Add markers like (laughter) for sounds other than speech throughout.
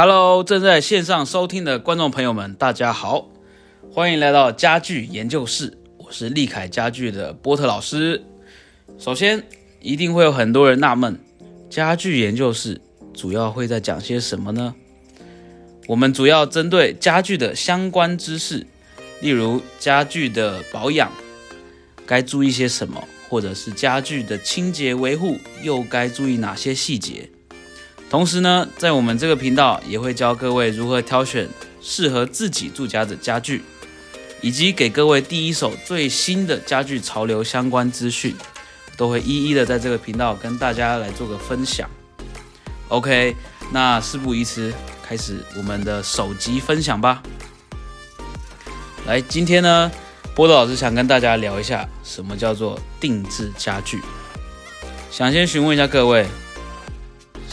Hello，正在线上收听的观众朋友们，大家好，欢迎来到家具研究室，我是利凯家具的波特老师。首先，一定会有很多人纳闷，家具研究室主要会在讲些什么呢？我们主要针对家具的相关知识，例如家具的保养该注意些什么，或者是家具的清洁维护又该注意哪些细节。同时呢，在我们这个频道也会教各位如何挑选适合自己住家的家具，以及给各位第一手最新的家具潮流相关资讯，都会一一的在这个频道跟大家来做个分享。OK，那事不宜迟，开始我们的首集分享吧。来，今天呢，波多老师想跟大家聊一下什么叫做定制家具。想先询问一下各位。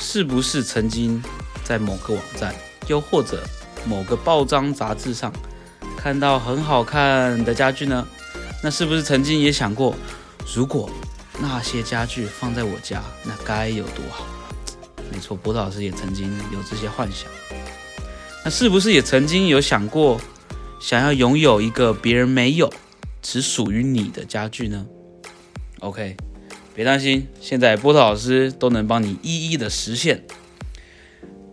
是不是曾经在某个网站，又或者某个报章杂志上看到很好看的家具呢？那是不是曾经也想过，如果那些家具放在我家，那该有多好？没错，波特老师也曾经有这些幻想。那是不是也曾经有想过，想要拥有一个别人没有、只属于你的家具呢？OK。别担心，现在波特老师都能帮你一一的实现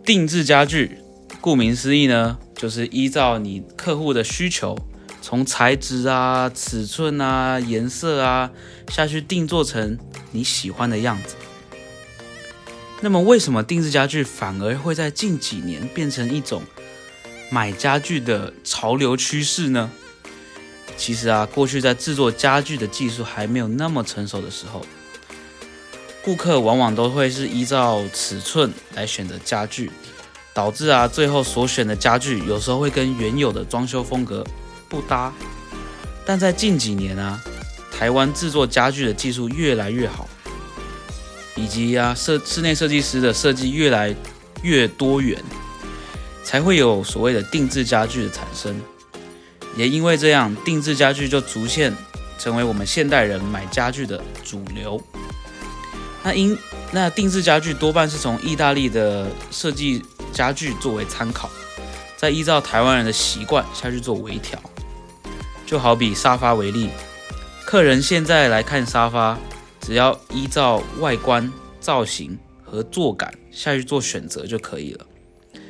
定制家具。顾名思义呢，就是依照你客户的需求，从材质啊、尺寸啊、颜色啊下去定做成你喜欢的样子。那么，为什么定制家具反而会在近几年变成一种买家具的潮流趋势呢？其实啊，过去在制作家具的技术还没有那么成熟的时候。顾客往往都会是依照尺寸来选择家具，导致啊最后所选的家具有时候会跟原有的装修风格不搭。但在近几年啊，台湾制作家具的技术越来越好，以及啊设室内设计师的设计越来越多元，才会有所谓的定制家具的产生。也因为这样，定制家具就逐渐成为我们现代人买家具的主流。那因那定制家具多半是从意大利的设计家具作为参考，再依照台湾人的习惯下去做微调。就好比沙发为例，客人现在来看沙发，只要依照外观、造型和坐感下去做选择就可以了。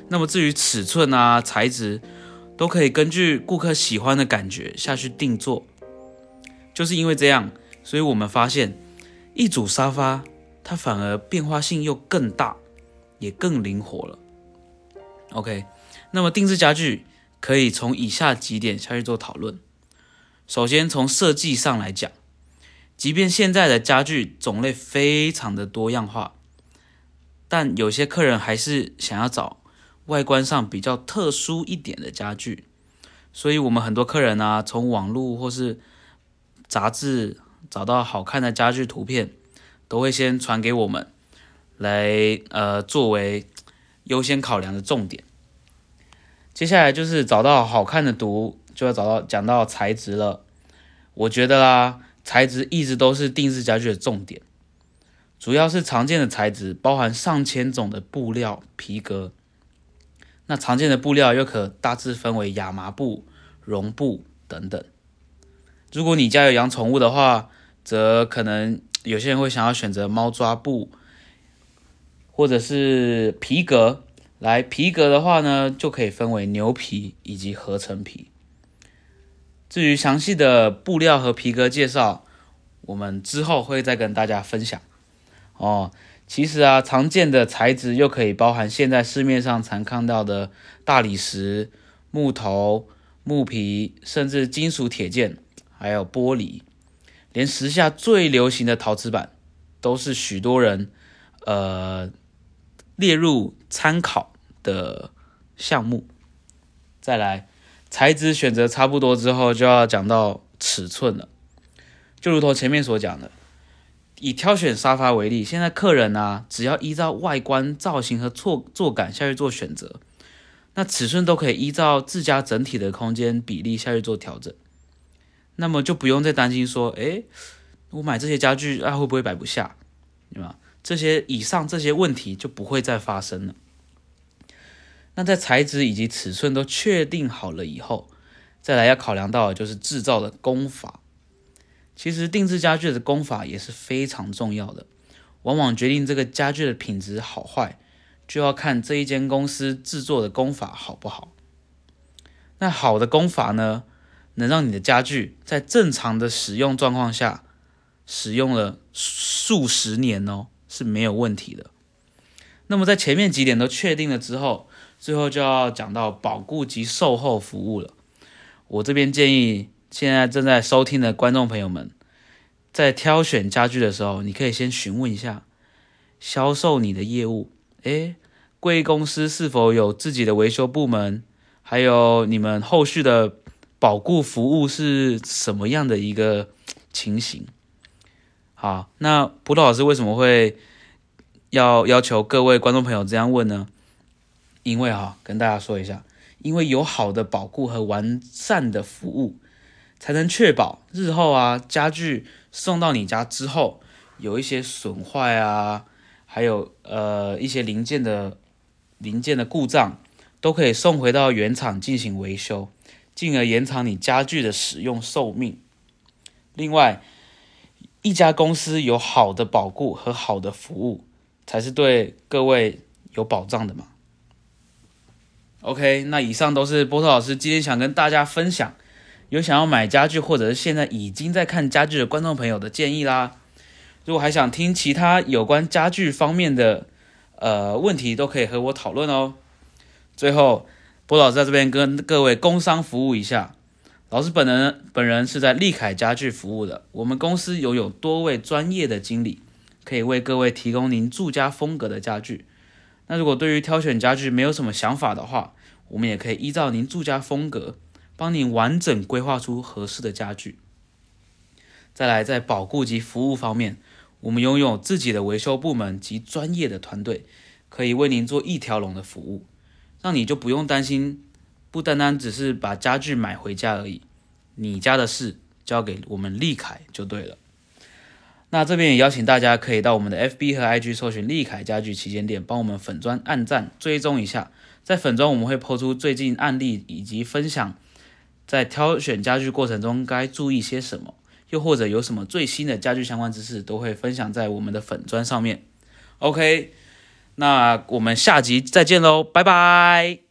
那么至于尺寸啊、材质，都可以根据顾客喜欢的感觉下去定做。就是因为这样，所以我们发现一组沙发。它反而变化性又更大，也更灵活了。OK，那么定制家具可以从以下几点下去做讨论。首先从设计上来讲，即便现在的家具种类非常的多样化，但有些客人还是想要找外观上比较特殊一点的家具，所以我们很多客人啊，从网络或是杂志找到好看的家具图片。都会先传给我们，来呃作为 (tsk) 优先考量的重点。接下来就是找到好看的图，就要找到讲到材质了。我觉得啦，材质一直都是定制家具的重点，主要是常见的材质，包含上千种的布料、皮革。那常见的布料又可大致分为亚麻布、绒布等等。如果你家有养宠物的话，则可能。有些人会想要选择猫抓布，或者是皮革。来，皮革的话呢，就可以分为牛皮以及合成皮。至于详细的布料和皮革介绍，我们之后会再跟大家分享。哦，其实啊，常见的材质又可以包含现在市面上常看到的大理石、木头、木皮，甚至金属铁件，还有玻璃。连时下最流行的陶瓷板，都是许多人呃列入参考的项目。再来，材质选择差不多之后，就要讲到尺寸了。就如同前面所讲的，以挑选沙发为例，现在客人呢，只要依照外观造型和坐坐感下去做选择，那尺寸都可以依照自家整体的空间比例下去做调整。那么就不用再担心说，哎，我买这些家具啊会不会摆不下，对吧？这些以上这些问题就不会再发生了。那在材质以及尺寸都确定好了以后，再来要考量到的就是制造的工法。其实定制家具的工法也是非常重要的，往往决定这个家具的品质好坏，就要看这一间公司制作的工法好不好。那好的工法呢，能让你的家具在正常的使用状况下，使用了数十年哦，是没有问题的。那么在前面几点都确定了之后，最后就要讲到保固及售后服务了。我这边建议。现在正在收听的观众朋友们，在挑选家具的时候，你可以先询问一下销售你的业务，诶，贵公司是否有自己的维修部门？还有你们后续的保固服务是什么样的一个情形？好，那葡萄老师为什么会要要求各位观众朋友这样问呢？因为哈，跟大家说一下，因为有好的保固和完善的服务。才能确保日后啊，家具送到你家之后，有一些损坏啊，还有呃一些零件的零件的故障，都可以送回到原厂进行维修，进而延长你家具的使用寿命。另外，一家公司有好的保固和好的服务，才是对各位有保障的嘛。OK，那以上都是波特老师今天想跟大家分享。有想要买家具，或者是现在已经在看家具的观众朋友的建议啦。如果还想听其他有关家具方面的呃问题，都可以和我讨论哦。最后，波老师在这边跟各位工商服务一下。老师本人本人是在利凯家具服务的，我们公司拥有多位专业的经理，可以为各位提供您住家风格的家具。那如果对于挑选家具没有什么想法的话，我们也可以依照您住家风格。帮您完整规划出合适的家具。再来，在保固及服务方面，我们拥有自己的维修部门及专业的团队，可以为您做一条龙的服务，让你就不用担心，不单单只是把家具买回家而已，你家的事交给我们利凯就对了。那这边也邀请大家可以到我们的 FB 和 IG 搜寻利凯家具旗舰店，帮我们粉砖按赞追踪一下，在粉砖我们会抛出最近案例以及分享。在挑选家具过程中该注意些什么？又或者有什么最新的家具相关知识，都会分享在我们的粉砖上面。OK，那我们下集再见喽，拜拜。